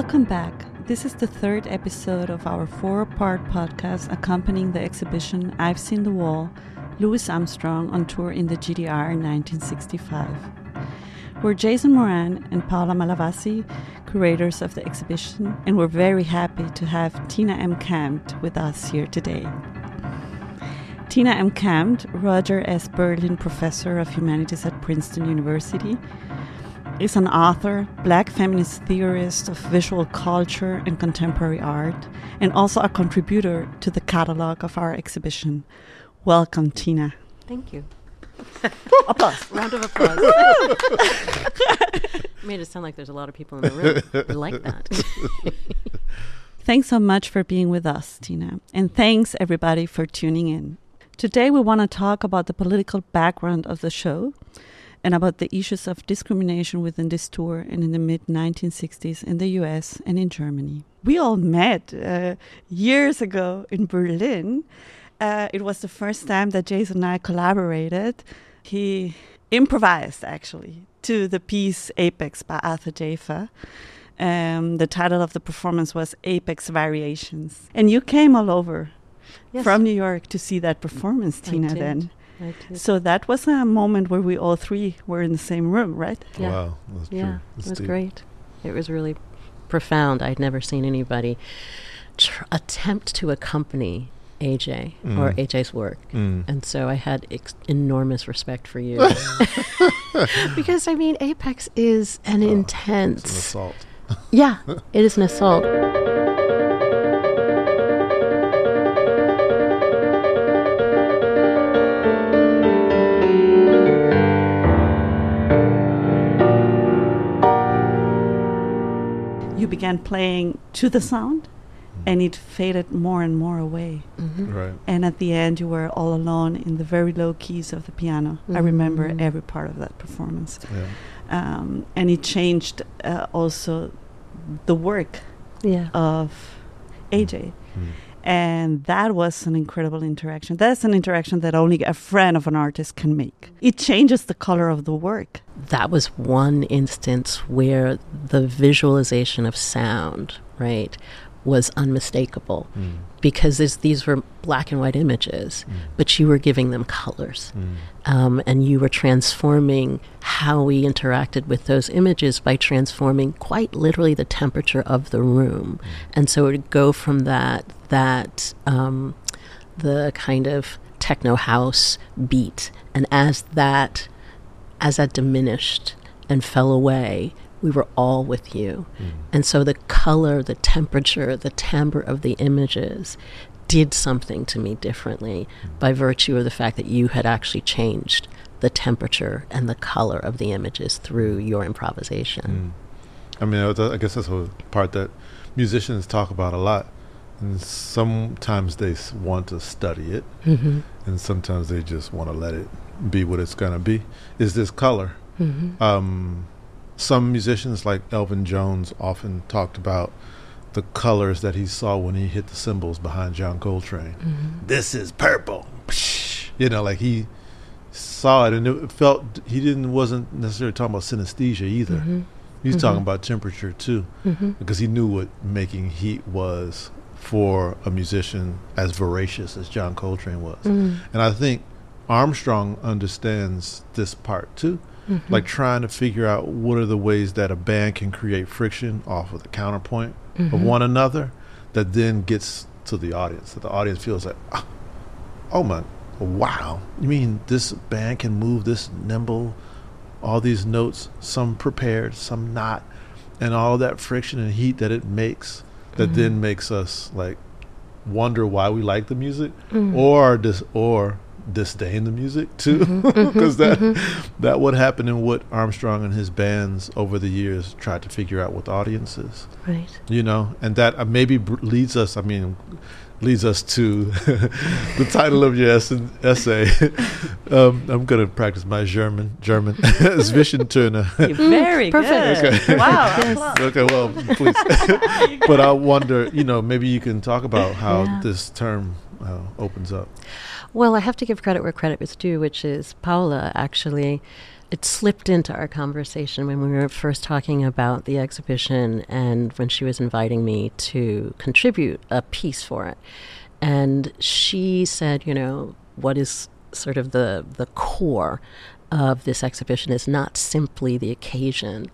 Welcome back. This is the third episode of our four part podcast accompanying the exhibition I've Seen the Wall Louis Armstrong on tour in the GDR in 1965. We're Jason Moran and Paola Malavassi, curators of the exhibition, and we're very happy to have Tina M. Campt with us here today. Tina M. Campt, Roger S. Berlind Professor of Humanities at Princeton University, is an author, black feminist theorist of visual culture and contemporary art, and also a contributor to the catalog of our exhibition. Welcome, Tina. Thank you. applause. Round of applause. Made it sound like there's a lot of people in the room who like that. Thanks so much for being with us, Tina. And thanks, everybody, for tuning in. Today, we want to talk about the political background of the show and about the issues of discrimination within this tour and in the mid 1960s in the US and in Germany. We all met uh, years ago in Berlin. Uh, it was the first time that Jason and I collaborated. He improvised actually to the piece Apex by Arthur Jafa. Um, the title of the performance was Apex Variations. And you came all over yes. from New York to see that performance, Tina, then. So that was a moment where we all three were in the same room, right? Yeah. Wow, that's yeah, true. That's it was deep. great. It was really profound. I'd never seen anybody tr- attempt to accompany AJ mm. or AJ's work. Mm. And so I had ex- enormous respect for you. because, I mean, Apex is an oh, intense. It's an assault. yeah, it is an assault. Began playing to the sound mm-hmm. and it faded more and more away. Mm-hmm. Right. And at the end, you were all alone in the very low keys of the piano. Mm-hmm. I remember mm-hmm. every part of that performance. Yeah. Um, and it changed uh, also the work yeah. of AJ. And that was an incredible interaction. That's an interaction that only a friend of an artist can make. It changes the color of the work. That was one instance where the visualization of sound, right, was unmistakable mm. because these were black and white images, mm. but you were giving them colors. Mm. Um, and you were transforming how we interacted with those images by transforming quite literally the temperature of the room. Mm. And so it would go from that, that um, the kind of techno house beat. And as that, as that diminished and fell away, we were all with you. Mm. And so the color, the temperature, the timbre of the images did something to me differently mm. by virtue of the fact that you had actually changed the temperature and the color of the images through your improvisation. Mm. I mean, I guess that's a part that musicians talk about a lot. And sometimes they want to study it, mm-hmm. and sometimes they just want to let it be what it's going to be. Is this color? Mm-hmm. Um, some musicians like Elvin Jones often talked about the colors that he saw when he hit the cymbals behind John Coltrane. Mm-hmm. This is purple. You know, like he saw it and it felt he didn't wasn't necessarily talking about synesthesia either. Mm-hmm. He's mm-hmm. talking about temperature too, mm-hmm. because he knew what making heat was for a musician as voracious as John Coltrane was. Mm-hmm. And I think Armstrong understands this part too mm-hmm. like trying to figure out what are the ways that a band can create friction off of the counterpoint mm-hmm. of one another that then gets to the audience that the audience feels like oh, oh my wow you mean this band can move this nimble all these notes some prepared some not and all that friction and heat that it makes that mm-hmm. then makes us like wonder why we like the music mm. or this or disdain the music too, because mm-hmm. that mm-hmm. that what happened and what Armstrong and his bands over the years tried to figure out with audiences. Right. You know, and that uh, maybe br- leads us. I mean, leads us to the title of your essay. um, I'm going to practice my German. German Zwischentöne. Very Perfect. good. Okay. Wow. Yes. Okay. Well, please. but I wonder, you know, maybe you can talk about how yeah. this term uh, opens up. Well, I have to give credit where credit is due, which is Paola actually. It slipped into our conversation when we were first talking about the exhibition and when she was inviting me to contribute a piece for it. And she said, you know, what is sort of the, the core of this exhibition is not simply the occasion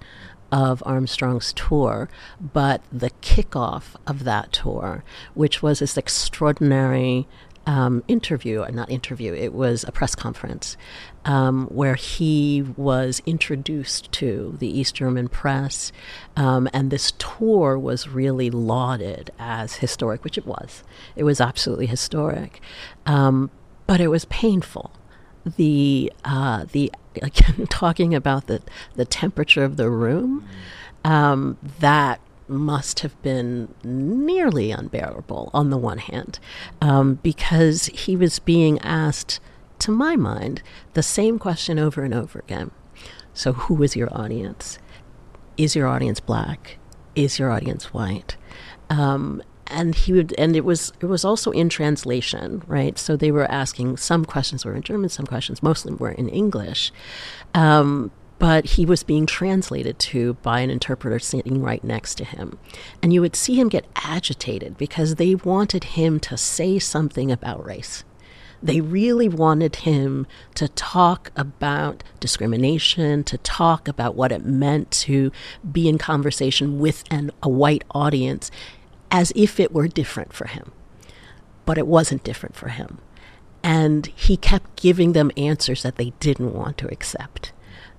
of Armstrong's tour, but the kickoff of that tour, which was this extraordinary um, interview, uh, not interview, it was a press conference um, where he was introduced to the East German press. Um, and this tour was really lauded as historic, which it was. It was absolutely historic. Um, but it was painful. The, uh, the again, talking about the, the temperature of the room, um, that must have been nearly unbearable on the one hand, um, because he was being asked, to my mind, the same question over and over again. So, who is your audience? Is your audience black? Is your audience white? Um, and he would, and it was it was also in translation, right? So they were asking some questions were in German, some questions mostly were in English. Um, but he was being translated to by an interpreter sitting right next to him. And you would see him get agitated because they wanted him to say something about race. They really wanted him to talk about discrimination, to talk about what it meant to be in conversation with an, a white audience as if it were different for him. But it wasn't different for him. And he kept giving them answers that they didn't want to accept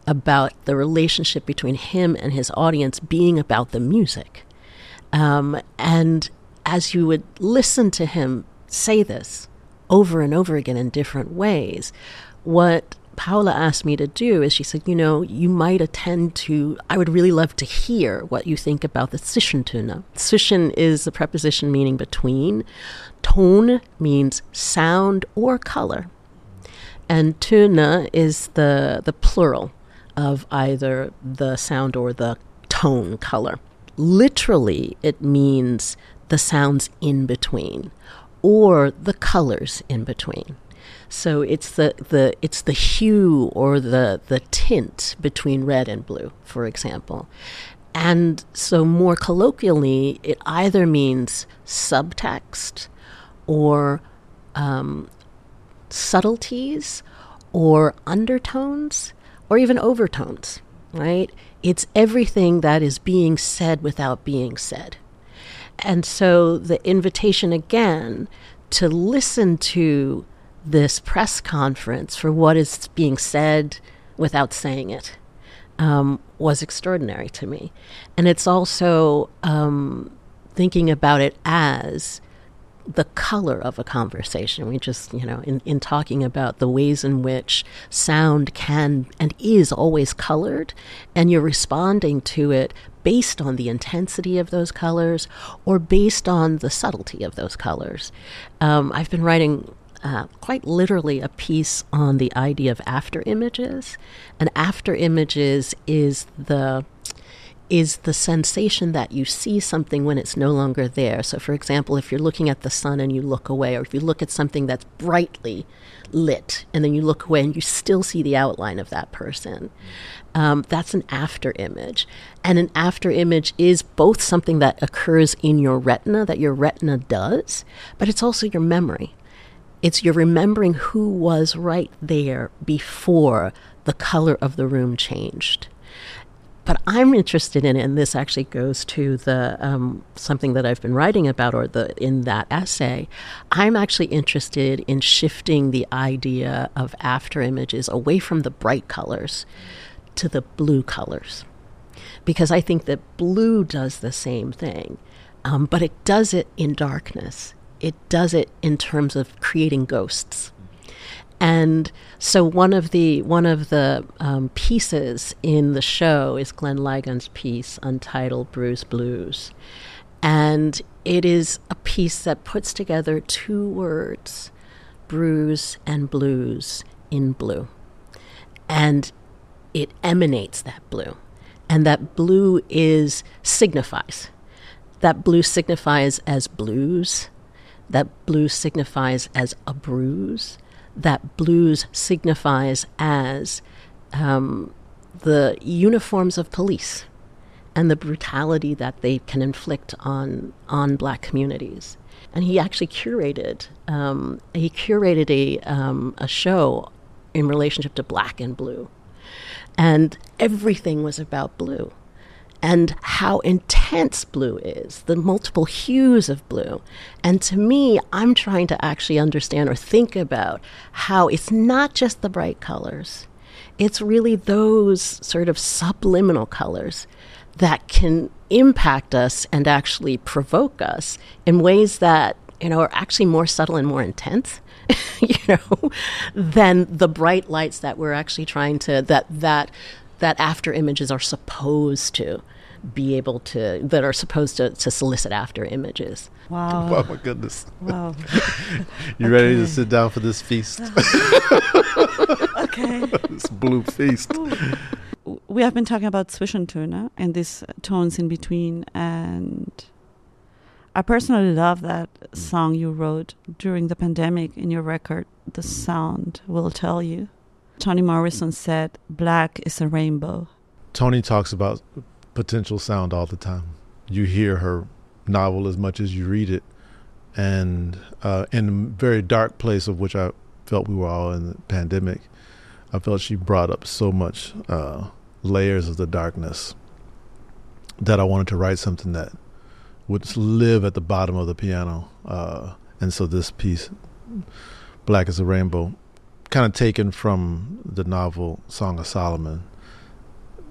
about the relationship between him and his audience being about the music. Um, and as you would listen to him say this over and over again in different ways, what Paola asked me to do is she said, you know, you might attend to, I would really love to hear what you think about the Zwischentöne. Zwischen is a preposition meaning between. Tone means sound or color. And Töne is the, the plural of either the sound or the tone color. Literally, it means the sounds in between or the colors in between. So it's the, the it's the hue or the the tint between red and blue, for example. And so more colloquially, it either means subtext or um, subtleties or undertones or even overtones, right? It's everything that is being said without being said. And so the invitation again to listen to this press conference for what is being said without saying it um, was extraordinary to me. And it's also um, thinking about it as the color of a conversation. We just, you know, in, in talking about the ways in which sound can and is always colored, and you're responding to it based on the intensity of those colors or based on the subtlety of those colors. Um, I've been writing uh, quite literally a piece on the idea of after images. And after images is the is the sensation that you see something when it's no longer there. So, for example, if you're looking at the sun and you look away, or if you look at something that's brightly lit and then you look away and you still see the outline of that person, um, that's an after image. And an after image is both something that occurs in your retina, that your retina does, but it's also your memory. It's you're remembering who was right there before the color of the room changed. But I'm interested in, and this actually goes to the um, something that I've been writing about, or the in that essay. I'm actually interested in shifting the idea of after images away from the bright colors to the blue colors, because I think that blue does the same thing, um, but it does it in darkness. It does it in terms of creating ghosts. And so one of the one of the um, pieces in the show is Glenn Ligon's piece untitled Bruise Blues, and it is a piece that puts together two words, bruise and blues, in blue, and it emanates that blue, and that blue is signifies. That blue signifies as blues, that blue signifies as a bruise, that blues signifies as um, the uniforms of police and the brutality that they can inflict on on black communities. And he actually curated um, he curated a um, a show in relationship to black and blue, and everything was about blue and how intense blue is, the multiple hues of blue. And to me, I'm trying to actually understand or think about how it's not just the bright colors, it's really those sort of subliminal colors that can impact us and actually provoke us in ways that you know are actually more subtle and more intense you know than the bright lights that we're actually trying to that that that after images are supposed to be able to that are supposed to, to solicit after images. Wow. Oh my goodness. Wow. you ready to sit down for this feast? okay. this blue feast. We have been talking about Zwischentöne and these tones in between and I personally love that song you wrote during the pandemic in your record, The Sound Will Tell You. Toni Morrison said, Black is a rainbow. Toni talks about potential sound all the time. You hear her novel as much as you read it. And uh, in a very dark place of which I felt we were all in the pandemic, I felt she brought up so much uh, layers of the darkness that I wanted to write something that would live at the bottom of the piano. Uh, and so this piece, Black as a Rainbow, kind of taken from the novel Song of Solomon,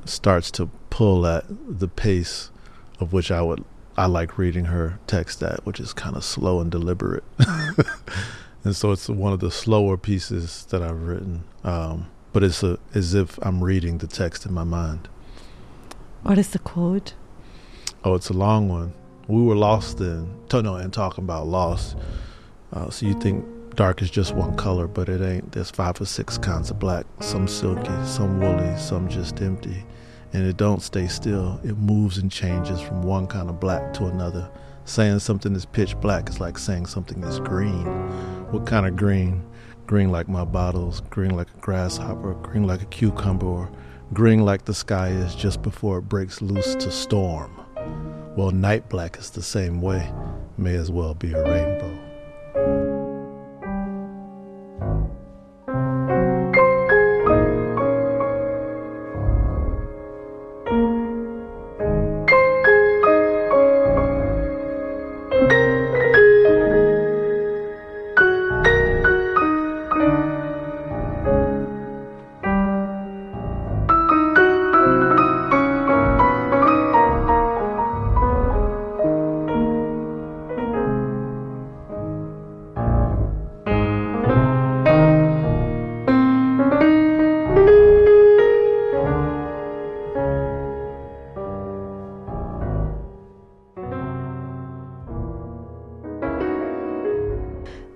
starts to pull at the pace of which I would I like reading her text at, which is kind of slow and deliberate. and so it's one of the slower pieces that I've written. Um, but it's a, as if I'm reading the text in my mind. What is the quote? Oh, it's a long one. We were lost in, no, and talking about lost. Uh, so you think dark is just one color, but it ain't. There's five or six kinds of black. Some silky, some woolly, some just empty and it don't stay still. It moves and changes from one kind of black to another. Saying something is pitch black is like saying something is green. What kind of green? Green like my bottles, green like a grasshopper, green like a cucumber, or green like the sky is just before it breaks loose to storm. Well, night black is the same way. May as well be a rainbow.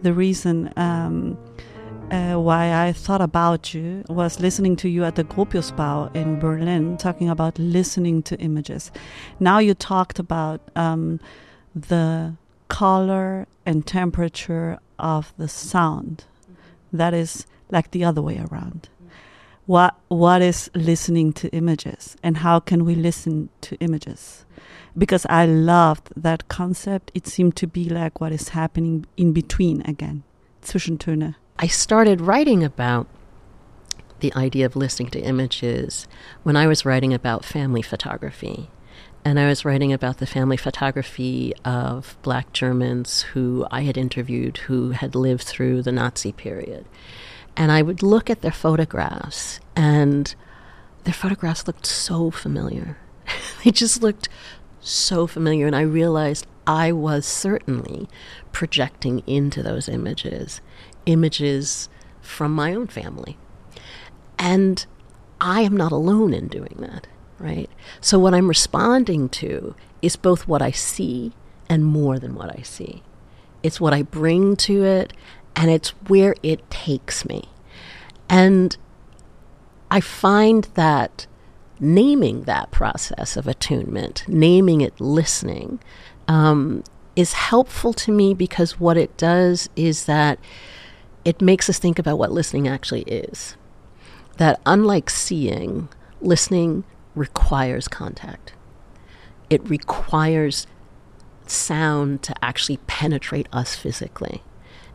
The reason um, uh, why I thought about you was listening to you at the Gropiusbau in Berlin, talking about listening to images. Now you talked about um, the color and temperature of the sound. That is like the other way around. What what is listening to images, and how can we listen to images? because I loved that concept. It seemed to be like what is happening in between again, Zwischentöne. I started writing about the idea of listening to images when I was writing about family photography. And I was writing about the family photography of black Germans who I had interviewed who had lived through the Nazi period. And I would look at their photographs, and their photographs looked so familiar. they just looked so familiar. And I realized I was certainly projecting into those images, images from my own family. And I am not alone in doing that, right? So what I'm responding to is both what I see and more than what I see. It's what I bring to it, and it's where it takes me. And I find that naming that process of attunement, naming it listening, um, is helpful to me because what it does is that it makes us think about what listening actually is. That unlike seeing, listening requires contact. It requires sound to actually penetrate us physically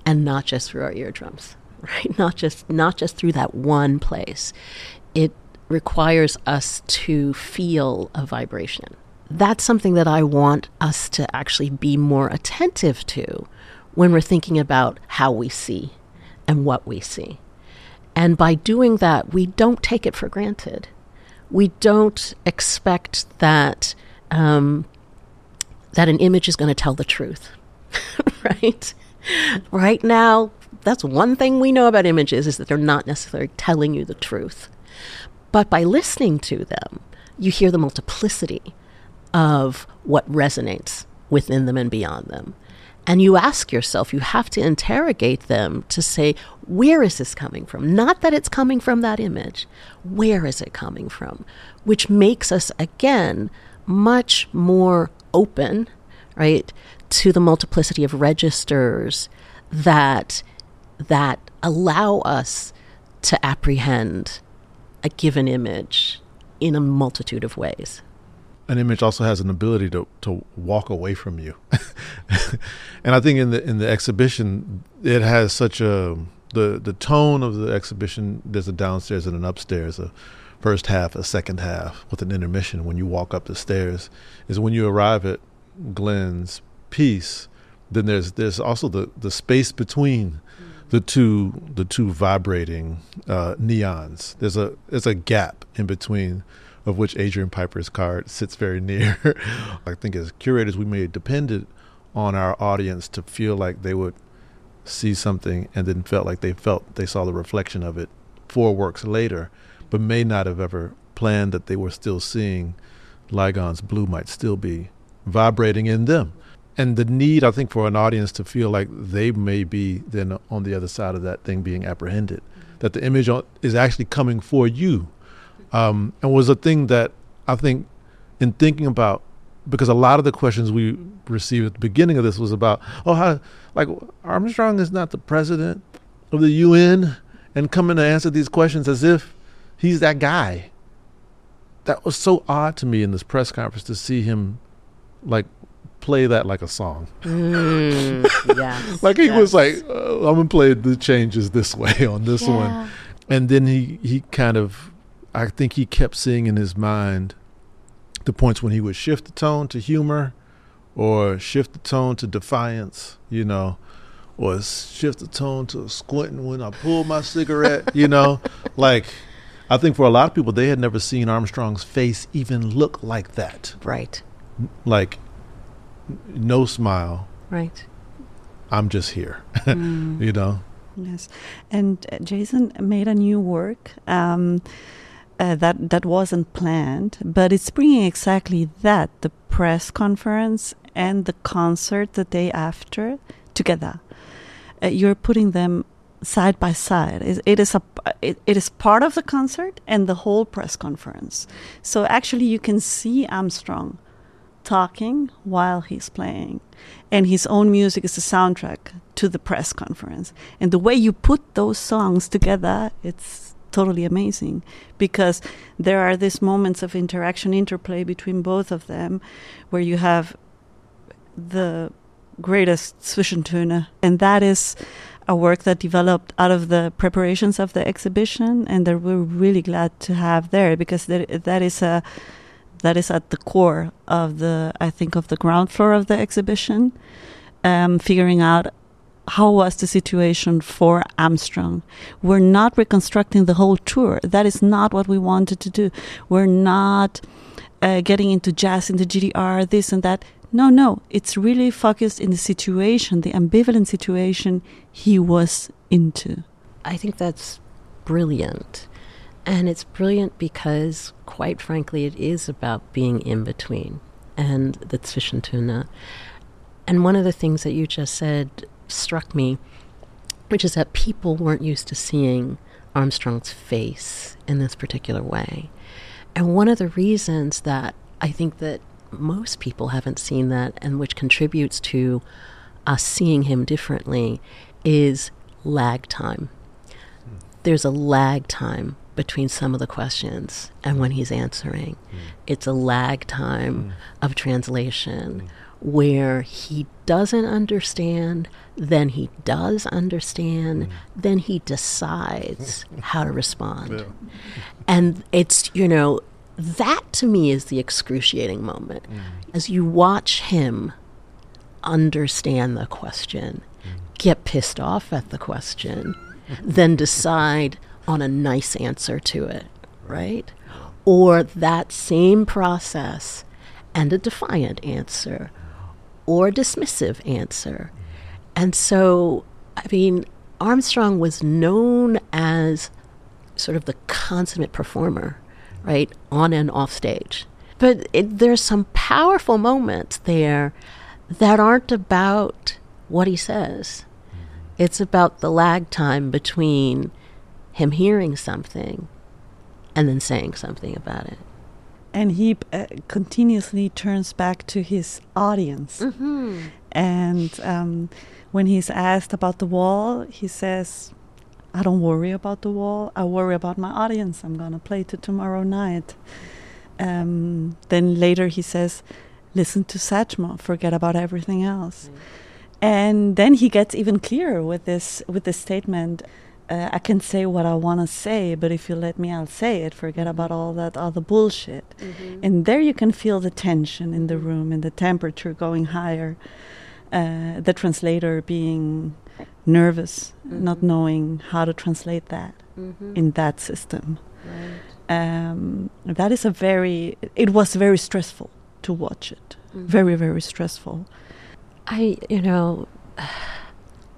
and not just through our eardrums, right? Not just not just through that one place. It requires us to feel a vibration. That's something that I want us to actually be more attentive to when we're thinking about how we see and what we see. And by doing that, we don't take it for granted. We don't expect that um, that an image is going to tell the truth, right? Right now, that's one thing we know about images is that they're not necessarily telling you the truth. But by listening to them, you hear the multiplicity of what resonates within them and beyond them. And you ask yourself, you have to interrogate them to say, where is this coming from? Not that it's coming from that image. Where is it coming from? Which makes us, again, much more open, right, to the multiplicity of registers that that allow us to apprehend a given image in a multitude of ways. An image also has an ability to, to walk away from you, and I think in the in the exhibition it has such a the the tone of the exhibition. There's a downstairs and an upstairs, a first half, a second half with an intermission. When you walk up the stairs, is when you arrive at Glenn's piece. Then there's there's also the the space between the two the two vibrating uh, neons. There's a there's a gap in between of which Adrian Piper's card sits very near. I think as curators we may have depended on our audience to feel like they would see something and then felt like they felt they saw the reflection of it four works later, but may not have ever planned that they were still seeing Ligon's blue might still be vibrating in them and the need I think for an audience to feel like they may be then on the other side of that thing being apprehended, mm-hmm. that the image is actually coming for you, um, and was a thing that I think in thinking about because a lot of the questions we received at the beginning of this was about oh how like Armstrong is not the president of the UN and coming to answer these questions as if he's that guy. That was so odd to me in this press conference to see him like play that like a song. Mm, yes, like he yes. was like, uh, I'm gonna play the changes this way on this yeah. one, and then he he kind of, I think he kept seeing in his mind the points when he would shift the tone to humor, or shift the tone to defiance, you know, or shift the tone to squinting when I pull my cigarette, you know, like. I think for a lot of people, they had never seen Armstrong's face even look like that. Right. Like no smile. Right. I'm just here. Mm. you know. Yes, and uh, Jason made a new work. Um, uh, that that wasn't planned, but it's bringing exactly that the press conference and the concert the day after together. Uh, you're putting them side by side. It, it is a it, it is part of the concert and the whole press conference. So actually, you can see Armstrong talking while he's playing. And his own music is the soundtrack to the press conference. And the way you put those songs together, it's totally amazing because there are these moments of interaction, interplay between both of them where you have the greatest Zwischentöne. And that is a work that developed out of the preparations of the exhibition and that we're really glad to have there because that, that is a that is at the core of the I think of the ground floor of the exhibition, um, figuring out how was the situation for Armstrong. We're not reconstructing the whole tour. That is not what we wanted to do. We're not uh, getting into jazz, into GDR, this and that. No, no, it's really focused in the situation, the ambivalent situation he was into. I think that's brilliant. And it's brilliant because, quite frankly, it is about being in between and the Zwischentöne. And one of the things that you just said struck me, which is that people weren't used to seeing Armstrong's face in this particular way. And one of the reasons that I think that most people haven't seen that and which contributes to us seeing him differently is lag time. Hmm. There's a lag time between some of the questions and when he's answering. Mm. It's a lag time mm. of translation mm. where he doesn't understand, then he does understand, then he decides how to respond. Yeah. And it's, you know, that to me is the excruciating moment. As you watch him understand the question, get pissed off at the question, then decide on a nice answer to it, right? Or that same process and a defiant answer or dismissive answer. And so, I mean, Armstrong was known as sort of the consummate performer, right, on and off stage. But it, there's some powerful moments there that aren't about what he says. It's about the lag time between him hearing something and then saying something about it. And he uh, continuously turns back to his audience. Mm-hmm. And um, when he's asked about the wall, he says, I don't worry about the wall. I worry about my audience. I'm going to play to tomorrow night. Um, then later he says, listen to Satchmo, forget about everything else. Mm. And then he gets even clearer with this with this statement uh, I can say what I want to say, but if you let me, I'll say it. Forget about all that other bullshit. Mm-hmm. And there you can feel the tension in the room and the temperature going higher. Uh, the translator being nervous, mm-hmm. not knowing how to translate that mm-hmm. in that system. Right. Um, that is a very, it was very stressful to watch it. Mm-hmm. Very, very stressful. I, you know.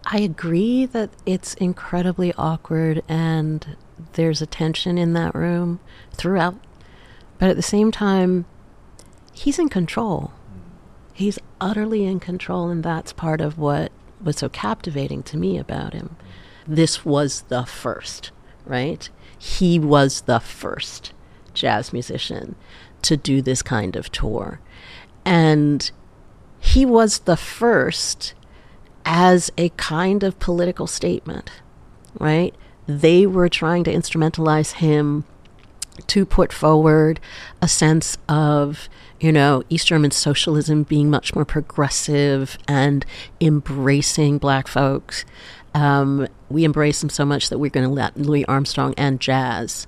I agree that it's incredibly awkward and there's a tension in that room throughout. But at the same time, he's in control. He's utterly in control, and that's part of what was so captivating to me about him. This was the first, right? He was the first jazz musician to do this kind of tour. And he was the first as a kind of political statement, right? They were trying to instrumentalize him to put forward a sense of, you know, East German socialism being much more progressive and embracing black folks. Um, we embrace them so much that we're going to let Louis Armstrong and jazz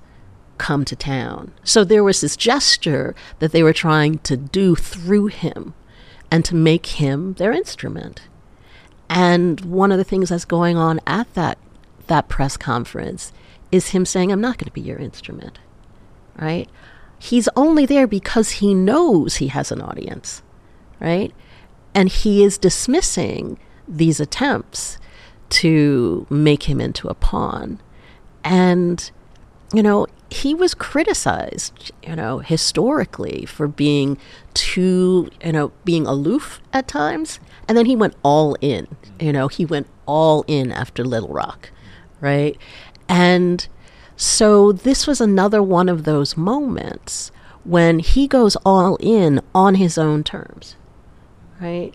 come to town. So there was this gesture that they were trying to do through him and to make him their instrument. And one of the things that's going on at that that press conference is him saying, I'm not going to be your instrument. Right? He's only there because he knows he has an audience. Right? And he is dismissing these attempts to make him into a pawn. And, you know, he was criticized, you know, historically for being too, you know, being aloof at times. And then he went all in. You know, he went all in after Little Rock, right? And so this was another one of those moments when he goes all in on his own terms, right?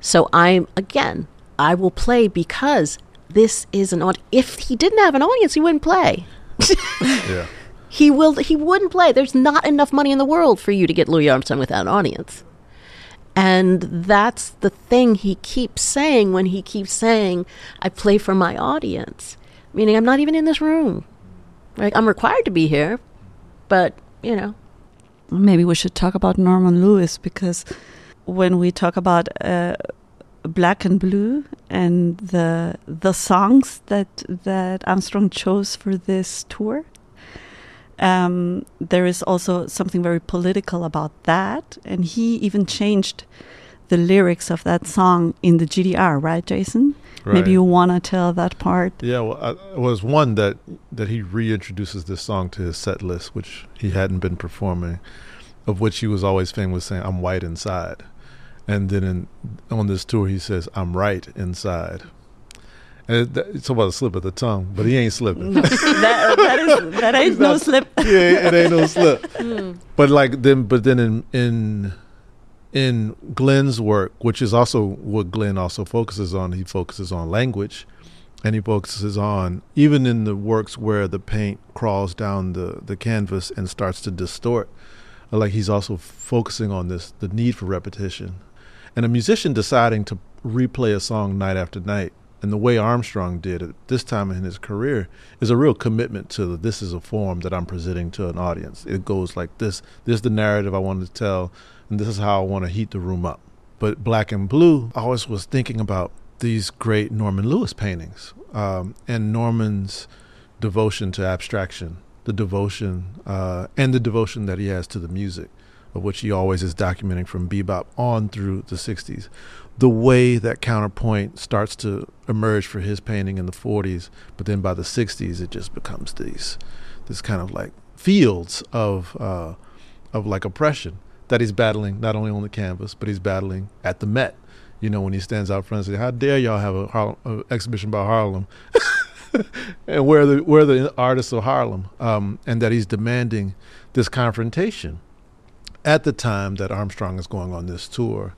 So I'm, again, I will play because this is an audience. If he didn't have an audience, he wouldn't play. yeah. He will. He wouldn't play. There's not enough money in the world for you to get Louis Armstrong without an audience. And that's the thing he keeps saying when he keeps saying, I play for my audience. Meaning, I'm not even in this room. Right? I'm required to be here, but, you know. Maybe we should talk about Norman Lewis because when we talk about uh, Black and Blue and the the songs that that Armstrong chose for this tour, um, there is also something very political about that, and he even changed the lyrics of that song in the GDR, right, Jason? Right. Maybe you want to tell that part. Yeah, well, I, it was one that that he reintroduces this song to his set list, which he hadn't been performing, of which he was always famous saying, "I'm white inside," and then in, on this tour he says, "I'm right inside." And it, it's about a slip of the tongue, but he ain't slipping. that, that, is, that ain't no slip. yeah, it ain't no slip. Mm. But like then, but then in in in Glenn's work, which is also what Glenn also focuses on, he focuses on language and he focuses on even in the works where the paint crawls down the, the canvas and starts to distort like he's also focusing on this the need for repetition and a musician deciding to replay a song night after night and the way armstrong did at this time in his career is a real commitment to this is a form that i'm presenting to an audience. It goes like this this is the narrative i wanted to tell and this is how i want to heat the room up. But black and blue i always was thinking about these great norman lewis paintings um, and norman's devotion to abstraction the devotion uh, and the devotion that he has to the music, which he always is documenting from bebop on through the 60s. The way that counterpoint starts to emerge for his painting in the 40s, but then by the 60s it just becomes these, this kind of like fields of uh, of like oppression that he's battling not only on the canvas but he's battling at the Met. You know when he stands out front and says, "How dare y'all have a, Harlem, a exhibition about Harlem?" and where the where the artists of Harlem, um, and that he's demanding this confrontation at the time that Armstrong is going on this tour,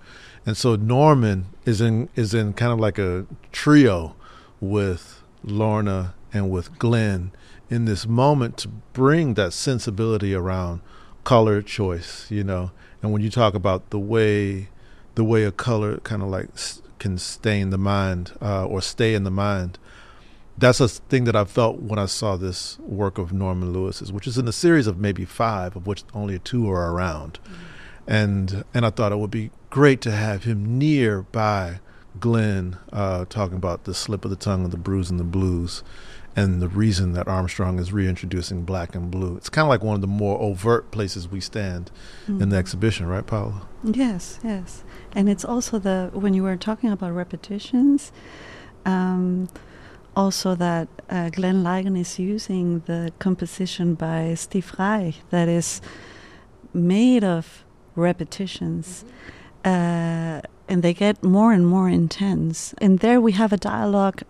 and so Norman is in is in kind of like a trio with Lorna and with Glenn in this moment to bring that sensibility around color choice, you know, and when you talk about the way the way a color kind of like can stain the mind uh, or stay in the mind that's a thing that I felt when I saw this work of Norman Lewis's, which is in a series of maybe five, of which only two are around, mm-hmm. and and I thought it would be great to have him nearby Glenn, uh, talking about the slip of the tongue and the bruise and the blues, and the reason that Armstrong is reintroducing black and blue. It's kind of like one of the more overt places we stand mm-hmm. in the mm-hmm. exhibition, right, Paola? Yes, yes, and it's also the when you were talking about repetitions. Um, also that uh, Glenn Ligon is using the composition by Steve Reich that is made of repetitions. Uh, and they get more and more intense. And there we have a dialogue.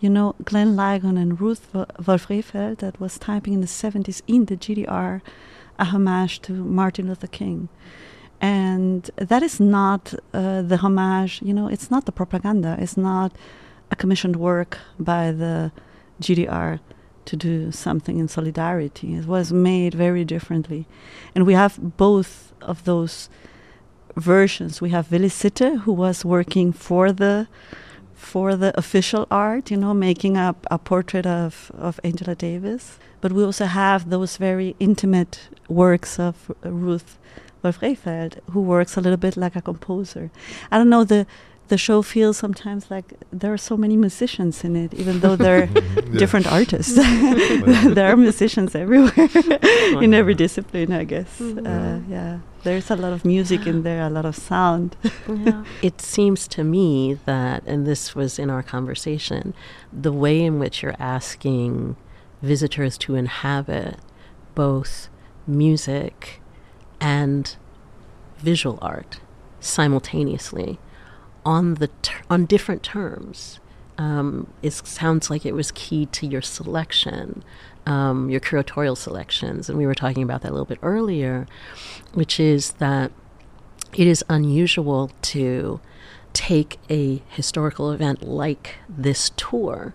You know, Glenn Ligon and Ruth Wolf Rehfeldt that was typing in the 70s in the GDR a homage to Martin Luther King. And that is not uh, the homage, you know, it's not the propaganda, it's not a commissioned work by the GDR to do something in solidarity. It was made very differently. And we have both of those versions. We have Willy Sitte, who was working for the for the official art, you know, making up a portrait of, of Angela Davis. But we also have those very intimate works of Ruth Wolf Rehfeldt, who works a little bit like a composer. I don't know the the show feels sometimes like there are so many musicians in it, even though they're different artists. there are musicians everywhere, in every discipline, I guess. Mm-hmm. Uh, yeah, there's a lot of music in there, a lot of sound. yeah. It seems to me that, and this was in our conversation, the way in which you're asking visitors to inhabit both music and visual art simultaneously on the ter- on different terms. Um, it sounds like it was key to your selection, um, your curatorial selections, and we were talking about that a little bit earlier, which is that it is unusual to take a historical event like this tour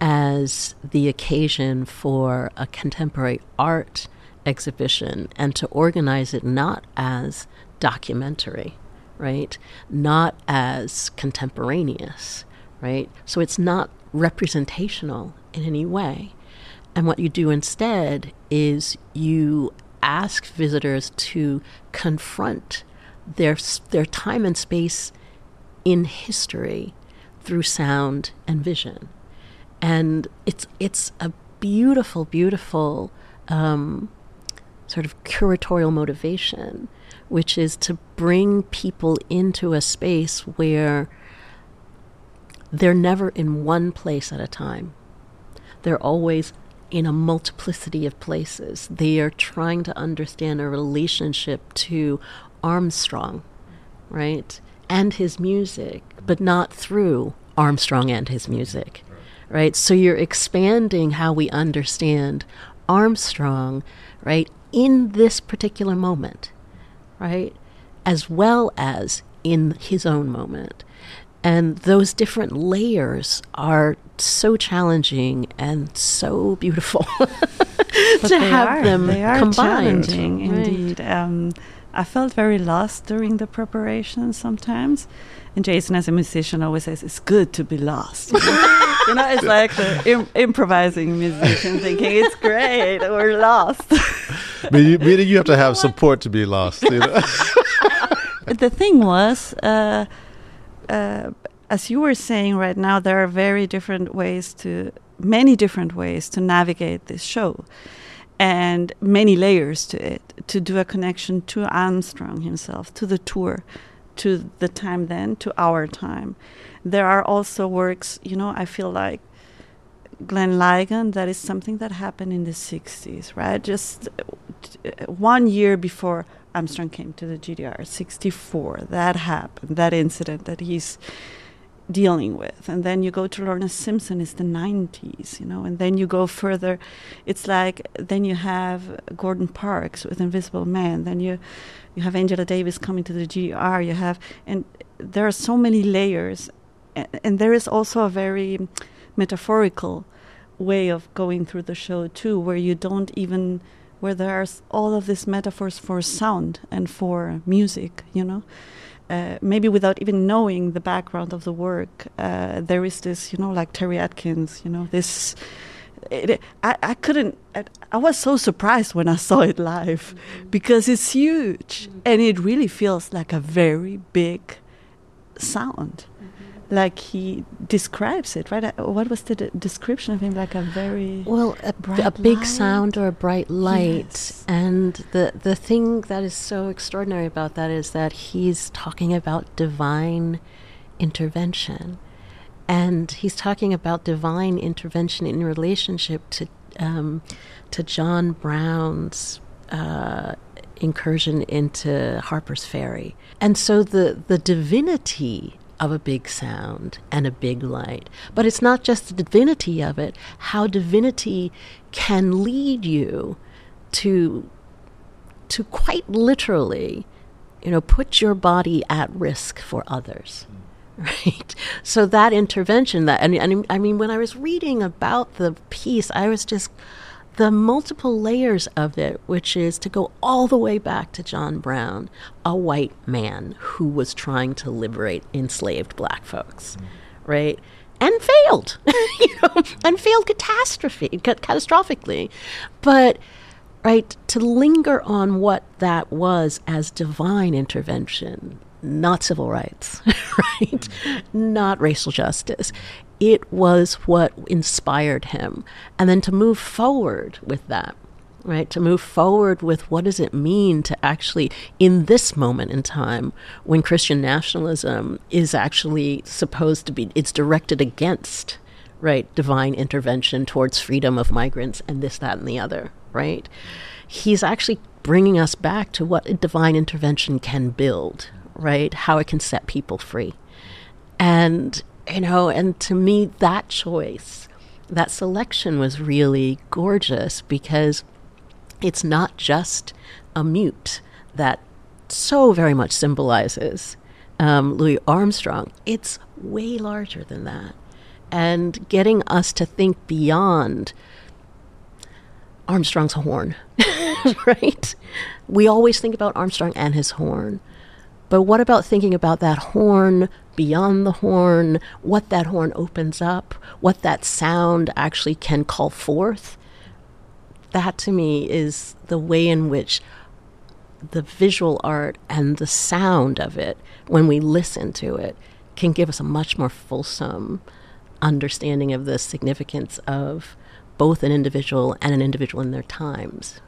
as the occasion for a contemporary art exhibition and to organize it not as documentary right? Not as contemporaneous, right? So it's not representational in any way. And what you do instead is you ask visitors to confront their their time and space in history through sound and vision, and it's it's a beautiful, beautiful um, sort of curatorial motivation which is to bring people into a space where they're never in one place at a time. They're always in a multiplicity of places. They are trying to understand a relationship to Armstrong, right? And his music, but not through Armstrong and his music, right? So you're expanding how we understand Armstrong, right, in this particular moment right? as well as in his own moment. And those different layers are so challenging and so beautiful to have are, them they are combined. challenging Right. indeed. Um, I felt very lost during the preparation sometimes. And Jason, as a musician, always says it's good to be lost. You know, You know, it's like the Im- improvising musician thinking it's great, we're lost. meaning, meaning you have to have support to be lost. You know? the thing was, uh, uh, as you were saying right now, there are very different ways to, many different ways to navigate this show, and many layers to it. To do a connection to Armstrong himself, to the tour, to the time then, to our time. There are also works, you know, I feel like Glenn Ligon, that is something that happened in the 60s, right? Just uh, one year before Armstrong came to the GDR, 64, that happened, that incident that he's dealing with. And then you go to Lorna Simpson, it's the 90s, you know, and then you go further. It's like, then you have Gordon Parks with Invisible Man, then you, you have Angela Davis coming to the gr you have, and there are so many layers. And, and there is also a very metaphorical way of going through the show too, where you don't even where there's all of these metaphors for sound and for music, you know. Uh, maybe without even knowing the background of the work, uh, there is this, you know, like Terry Adkins, you know, this. It, I, I couldn't. I, I was so surprised when I saw it live because it's huge and it really feels like a very big sound like he describes it, right? Uh, What was the de- description of him? Like a very Well, a, bright a big light. sound or a bright light. Yes. And the, the thing that is so extraordinary about that is that he's talking about divine intervention. And he's talking about divine intervention in relationship to, um, to John Brown's uh, incursion into Harper's Ferry. And so the, the divinity of a big sound and a big light. But it's not just the divinity of it, how divinity can lead you to to quite literally, you know, put your body at risk for others. Right. So that intervention that and, and I mean when I was reading about the piece, I was just the multiple layers of it, which is to go all the way back to John Brown, a white man who was trying to liberate enslaved black folks, mm-hmm. right? And failed, you know, and failed catastrophe, ca- catastrophically. But, right, to linger on what that was as divine intervention, not civil rights, right? Mm-hmm. Not racial justice. It was what inspired him. And then to move forward with that, right? To move forward with what does it mean to actually, in this moment in time, when Christian nationalism is actually supposed to be, it's directed against, right, divine intervention towards freedom of migrants and this, that, and the other, right? He's actually bringing us back to what a divine intervention can build, right? How it can set people free. And, you know, and to me, that choice, that selection was really gorgeous because it's not just a mute that so very much symbolizes um, Louis Armstrong. It's way larger than that. And getting us to think beyond Armstrong's horn, right? We always think about Armstrong and his horn. But what about thinking about that horn beyond the horn, what that horn opens up, what that sound actually can call forth? That to me is the way in which the visual art and the sound of it, when we listen to it, can give us a much more fulsome understanding of the significance of both an individual and an individual in their times.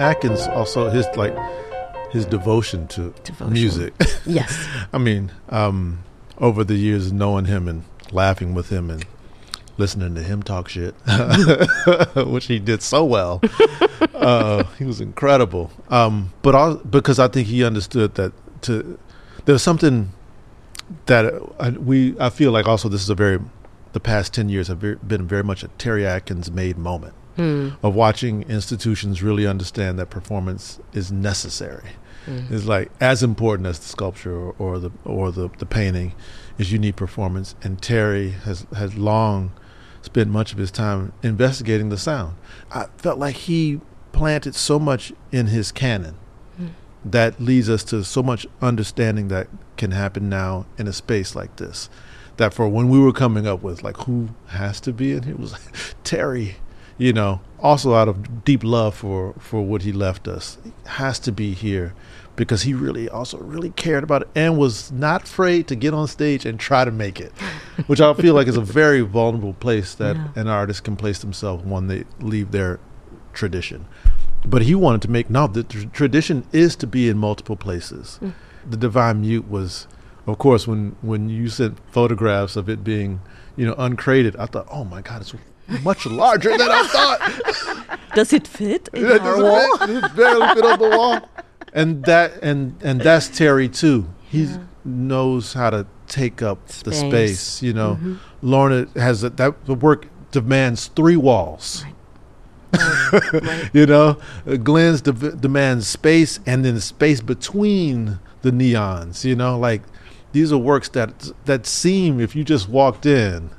Adkins also his like his devotion to Devotion. music. Yes. I mean, um, over the years knowing him and laughing with him and listening to him talk shit, which he did so well. uh, he was incredible. Um, but all, because I think he understood that to there's something that I, we I feel like also this is a very the past ten years have been very much a Terry Adkins made moment Hmm. of watching institutions really understand that performance is necessary. Hmm. It's like as important as the sculpture or, or the or the, the painting is you need performance. And Terry has has long spent much of his time investigating the sound. I felt like he planted so much in his canon that leads us to so much understanding that can happen now in a space like this. That for when we were coming up with like who has to be in here was like Terry, you know, also out of deep love for for what he left us, has to be here because he really also really cared about it and was not afraid to get on stage and try to make it, which I feel like is a very vulnerable place that Yeah. an artist can place themselves when they leave their tradition. But he wanted to make no. The tr- tradition is to be in multiple places. Mm. The divine mute was, of course, when when you sent photographs of it being, you know, uncrated. I thought, oh my God, it's much larger than I thought. Does it fit in It our wall? fit. It barely fit on the wall. And that and and that's Terry too. He knows how to take up the Space. space. You know, Mhm. Lorna has a, that the work demands three walls. Right. Right. You know, Uh, Glenn's de- demands space and then space between the neons. You know, like these are works that that seem if you just walked in,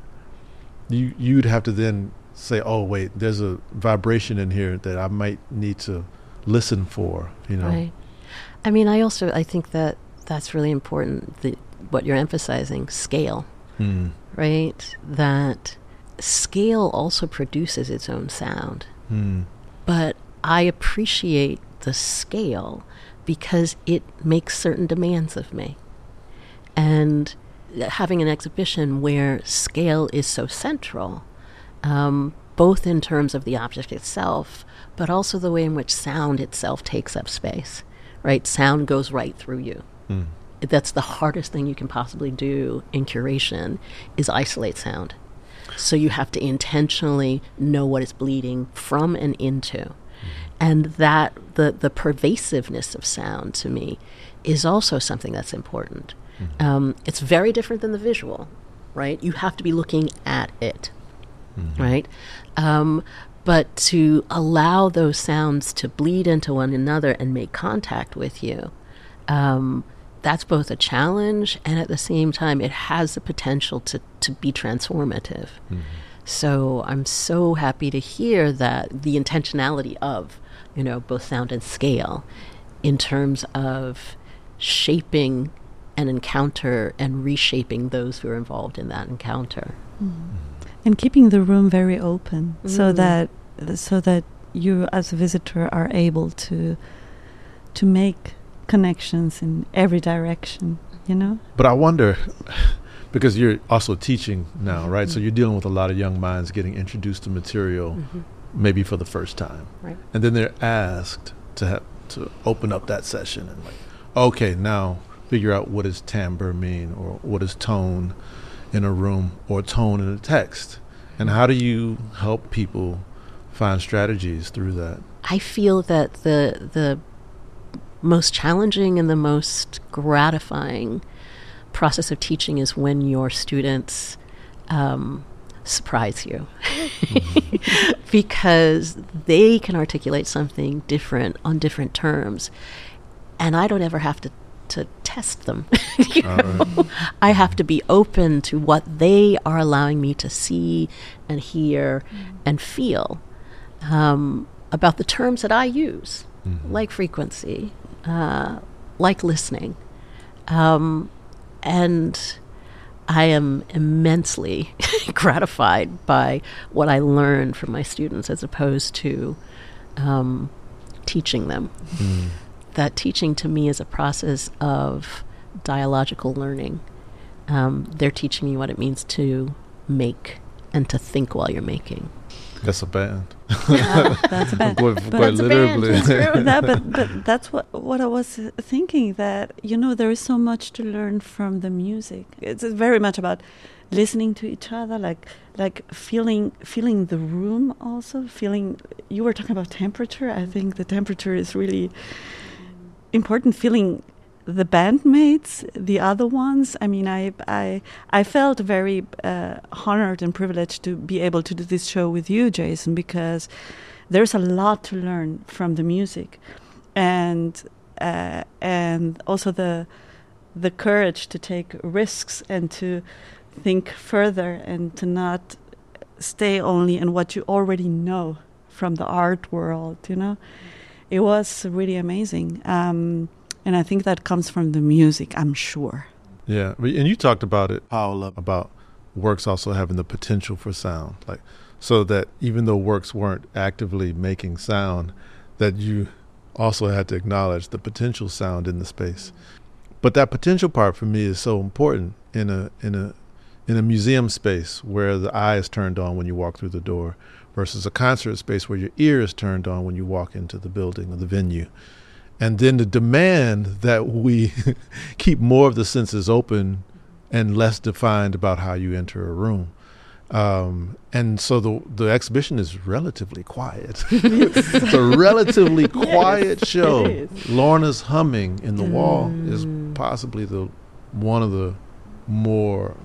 you you'd have to then say, oh wait, there's a vibration in here that I might need to listen for. You know, Right. I mean, I also I think that that's really important. The, what you're emphasizing, scale, Hmm. right? That scale also produces its own sound. Hmm. But I appreciate the scale because it makes certain demands of me. And having an exhibition where scale is so central, um, both in terms of the object itself, but also the way in which sound itself takes up space, right? Sound goes right through you. Hmm. That's the hardest thing you can possibly do in curation is isolate sound. So you have to intentionally know what it's bleeding from and into. And that the the pervasiveness of sound to me is also something that's important. Um, it's very different than the visual, right? You have to be looking at it, right? Um, but to allow those sounds to bleed into one another and make contact with you, um, that's both a challenge and at the same time it has the potential to, to be transformative. So I'm so happy to hear that the intentionality of, you know, both sound and scale in terms of shaping an encounter and reshaping those who are involved in that encounter. Mm. and keeping the room very open so Mm. that so that you as a visitor are able to to make connections in every direction you know But I wonder, because you're also teaching now, right? So mm-hmm. you're dealing with a lot of young minds getting introduced to material, mm-hmm. maybe for the first time, Right. and then they're asked to have to open up that session and like, okay, now figure out what does timbre mean, or what is tone in a room, or tone in a text, and how do you help people find strategies through that? I feel that the the most challenging and the most gratifying process of teaching is when your students um, surprise you. Because they can articulate something different on different terms. And i don't ever have to to test them You know? right. i have to be open to what they are allowing me to see and hear and feel um, about the terms that i use Mhm. like frequency, uh, like listening. Um, and I am immensely gratified by what I learn from my students as opposed to um, teaching them. Mm. That teaching to me is a process of dialogical learning. Um, they're teaching me what it means to make and to think while you're making. That's a band. Yeah, that's a band. quite, But- quite That's a band, literally. that, but but that's what what I was thinking that you know there is so much to learn from the music. It's very much about listening to each other, like like feeling feeling the room also feeling. You were talking about temperature. I think the temperature is really important. Feeling the bandmates, the other ones. I mean, I I I felt very uh, honored and privileged to be able to do this show with you, Jason, because there's a lot to learn from the music, and uh, and also the the courage to take risks and to think further and to not stay only in what you already know from the art world. You know, it was really amazing. Um, and I think that comes from the music, I'm sure. Yeah, and you talked about it, Paola, about works also having the potential for sound, like so that even though works weren't actively making sound, that you also had to acknowledge the potential sound in the space. But that potential part for me is so important in a in a in a museum space where the eye is turned on when you walk through the door versus a concert space where your ear is turned on when you walk into the building or the venue and then the demand that we keep more of the senses open and less defined about how you enter a room. Um, and so the the exhibition is relatively quiet. it's a relatively quiet show. Lorna's humming in the wall is Mm. possibly the one of the more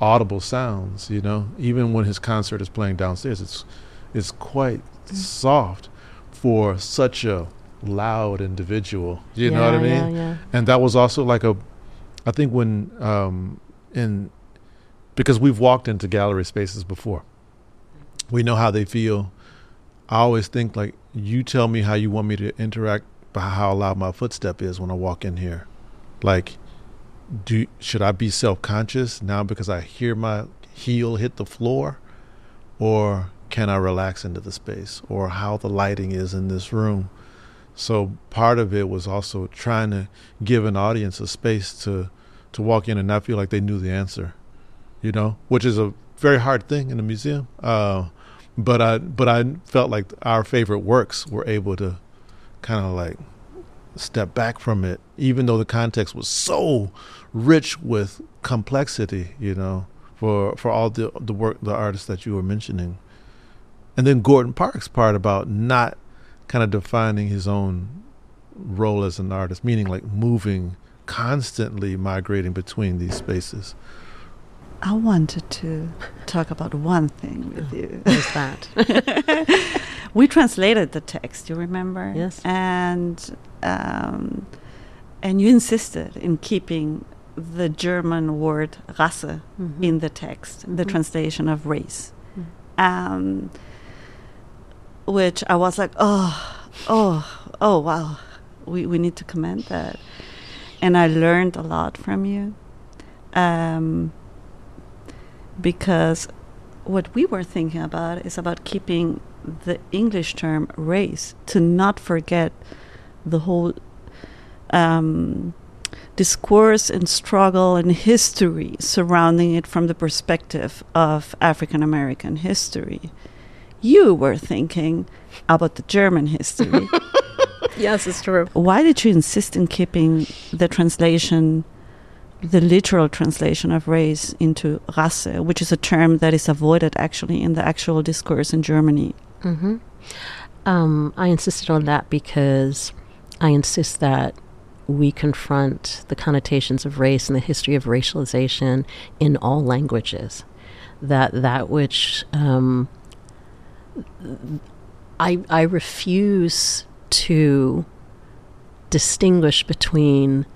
audible sounds. You know, even when his concert is playing downstairs, it's it's quite soft for such a loud individual. You know what I mean? Yeah, yeah. and that was also like a i think when um in because we've walked into gallery spaces before we know how they feel i always think like you tell me how you want me to interact by how loud my footstep is when i walk in here like do should i be self-conscious now because i hear my heel hit the floor? Or can i relax into the space? Or how the lighting is in this room? So part of it was also trying to give an audience a space to to walk in and not feel like they knew the answer, you know, which is a very hard thing in a museum. Uh, but I but I felt like our favorite works were able to kind of like step back from it, even though the context was so rich with complexity, you know, for for all the the work the artists that you were mentioning. And then Gordon Parks' part about not kind of defining his own role as an artist, meaning like moving, constantly migrating between these spaces. I wanted to talk about one thing with you. There's that. we translated the text, you remember? Yes. And um, and you insisted in keeping the German word Rasse Mhm. in the text, the Mhm. translation of race. Mm. Um, which I was like, oh, oh, oh, wow. We, we need to comment that. And I learned a lot from you. Um, because what we were thinking about is about keeping the English term race to not forget the whole um, discourse and struggle and history surrounding it from the perspective of African American history. You were thinking about the German history. yes, it's true. Why did you insist in keeping the translation, the literal translation of race into Rasse, which is a term that is avoided actually in the actual discourse in Germany? Hmm Um, I insisted on that because I insist that we confront the connotations of race and the history of racialization in all languages. That that which um, I I refuse to distinguish between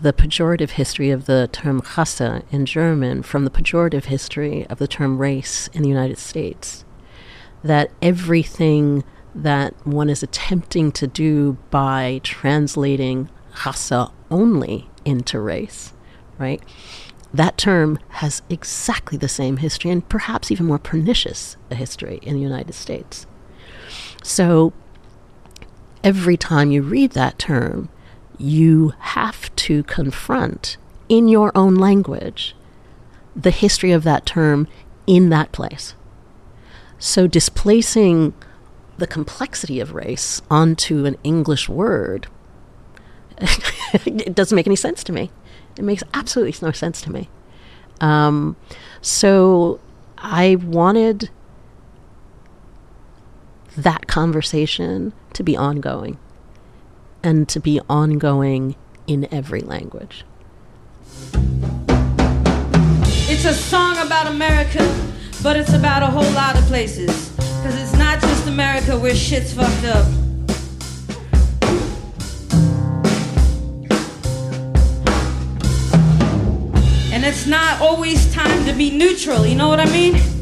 the pejorative history of the term Rasse in German from the pejorative history of the term race in the United States that everything that one is attempting to do by translating Rasse only into race, right? That term has exactly the same history and perhaps even more pernicious a history in the United States. So every time you read that term, you have to confront in your own language the history of that term in that place. So displacing the complexity of race onto an English word, it doesn't make any sense to me. It makes absolutely no sense to me. Um, so I wanted that conversation to be ongoing and to be ongoing in every language. It's a song about America, but it's about a whole lot of places. Cause it's not just America where shit's fucked up. And it's not always time to be neutral, you know what I mean?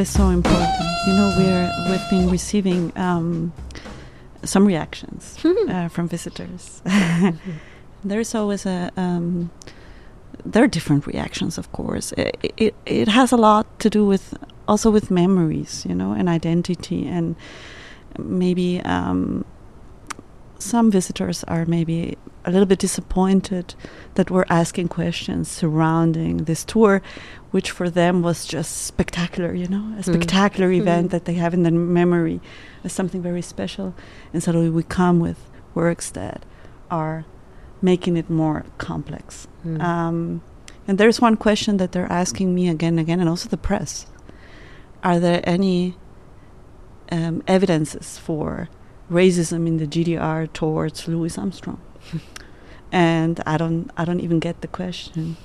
Is so important. You know, we're we've been receiving um, some reactions uh, from visitors. There's always a um, there are different reactions, of course. It, it it has a lot to do with also with memories, you know, and identity, and maybe um, some visitors are maybe a little bit disappointed that we're asking questions surrounding this tour, which for them was just spectacular, you know, a spectacular event that they have in their memory as something very special. And suddenly we come with works that are making it more complex. Mm. Um, and there's one question that they're asking me again and again, and also the press. Are there any um, evidences for racism in the GDR towards Louis Armstrong? and I don't, I don't even get the question.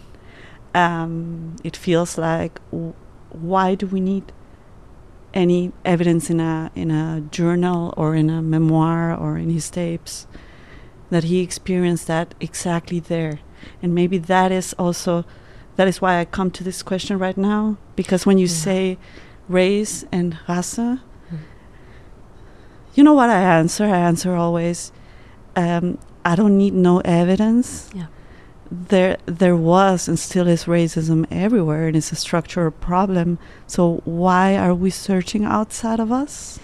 Um, it feels like, w- why do we need any evidence in a in a journal or in a memoir or in his tapes that he experienced that exactly there? And maybe that is also that is why I come to this question right now because when you Yeah. say race and race, you know what I answer? I answer always, um, I don't need no evidence. Yeah. There, there was and still is racism everywhere, and it's a structural problem. So why are we searching outside of us?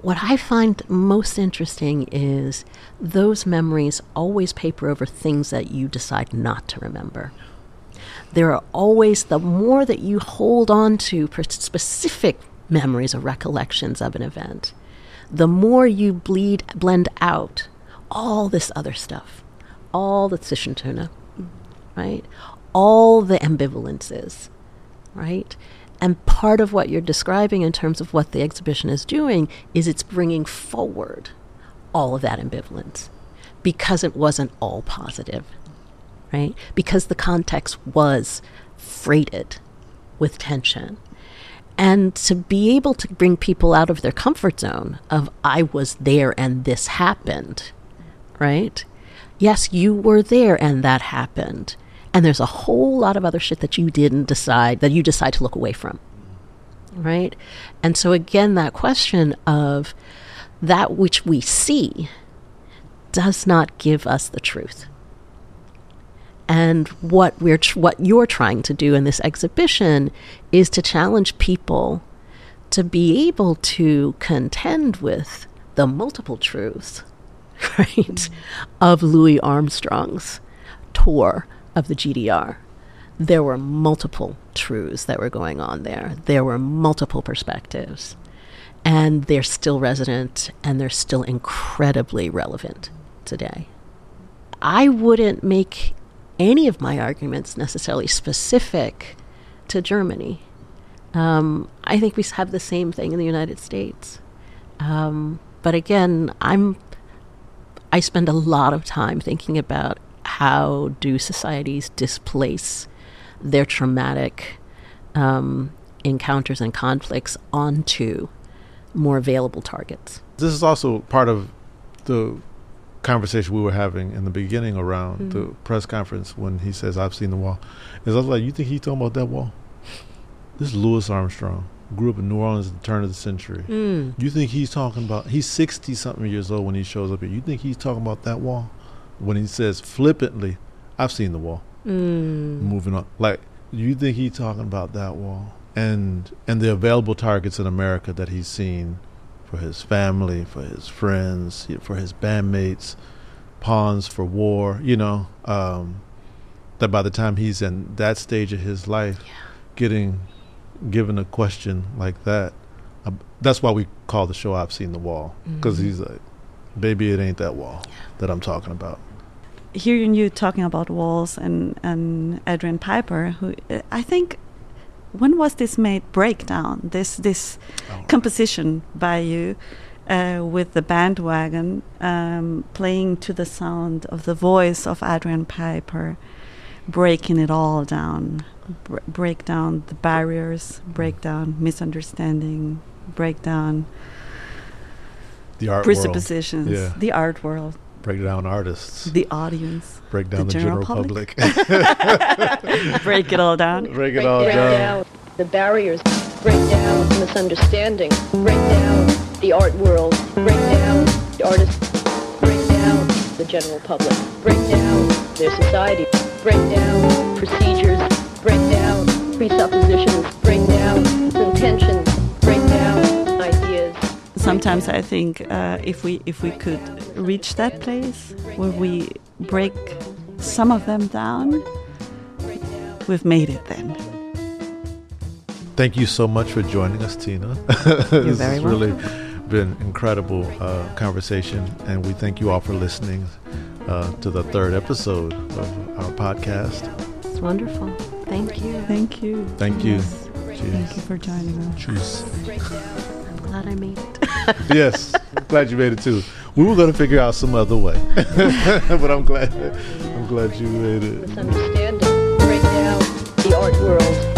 What I find most interesting is those memories always paper over things that you decide not to remember. There are always, the more that you hold on to specific memories or recollections of an event, the more you bleed, blend out all this other stuff, all the Zwischentöne, right? All the ambivalences, right? And part of what you're describing in terms of what the exhibition is doing is it's bringing forward all of that ambivalence because it wasn't all positive, right? Because the context was freighted with tension. And to be able to bring people out of their comfort zone of, I was there and this happened, right? Yes, you were there and that happened. And there's a whole lot of other shit that you didn't decide, that you decide to look away from, right? And so, again, that question of that which we see does not give us the truth. And what we're tr- what you're trying to do in this exhibition is to challenge people to be able to contend with the multiple truths, right, of Louis Armstrong's tour of the GDR. There were multiple truths that were going on there. There were multiple perspectives. And they're still resident and they're still incredibly relevant today. I wouldn't make any of my arguments necessarily specific to Germany. Um, I think we have the same thing in the United States. Um, but again, I'm I spend a lot of time thinking about how do societies displace their traumatic um, encounters and conflicts onto more available targets. This is also part of the conversation we were having in the beginning around the press conference when he says, I've seen the wall. Is I was like, You think he's talking about that wall? This is Louis Armstrong. Grew up in New Orleans at the turn of the century. Mm. You think he's talking about he's sixty something years old when he shows up here. You think he's talking about that wall? When he says flippantly, I've seen the wall. Mm. Moving on. Like You think he's talking about that wall and and the available targets in America that he's seen for his family, for his friends, for his bandmates, pawns for war. You know, um, that by the time he's in that stage of his life, Yeah. getting given a question like that, uh, that's why we call the show "I've Seen the Wall" because Mhm. he's like, "Baby, it ain't that wall that I'm talking about." hearing you talking about walls and and Adrian Piper, who I think when was this made breakdown? This this Oh. composition by you uh, with the bandwagon um, playing to the sound of the voice of Adrian Piper, breaking it all down, br- break down the barriers, break down misunderstanding, break down The art world, presuppositions, Yeah. the art world, break down artists, the audience, break down the the, general general, public. public, break it all down. break it break, all down. down the barriers, break down misunderstanding, break down the art world, break down the artists, break down the general public, break down their society, break down procedures, break down presuppositions, break down intentions, break down ideas. Sometimes I think uh, if we if we could reach that place where we break some of them down, we've made it then. Thank you so much for joining us, Tina. You're this very has really been incredible uh, conversation, and we thank you all for listening uh, to the third episode of our podcast. It's wonderful. Thank you. Thank you. Thank you. Yes. Thank you for joining us. Cheers. I'm glad I made it. yes, glad you made it too. We were going to figure out some other way, but I'm glad. I'm glad you made it. break down the art world,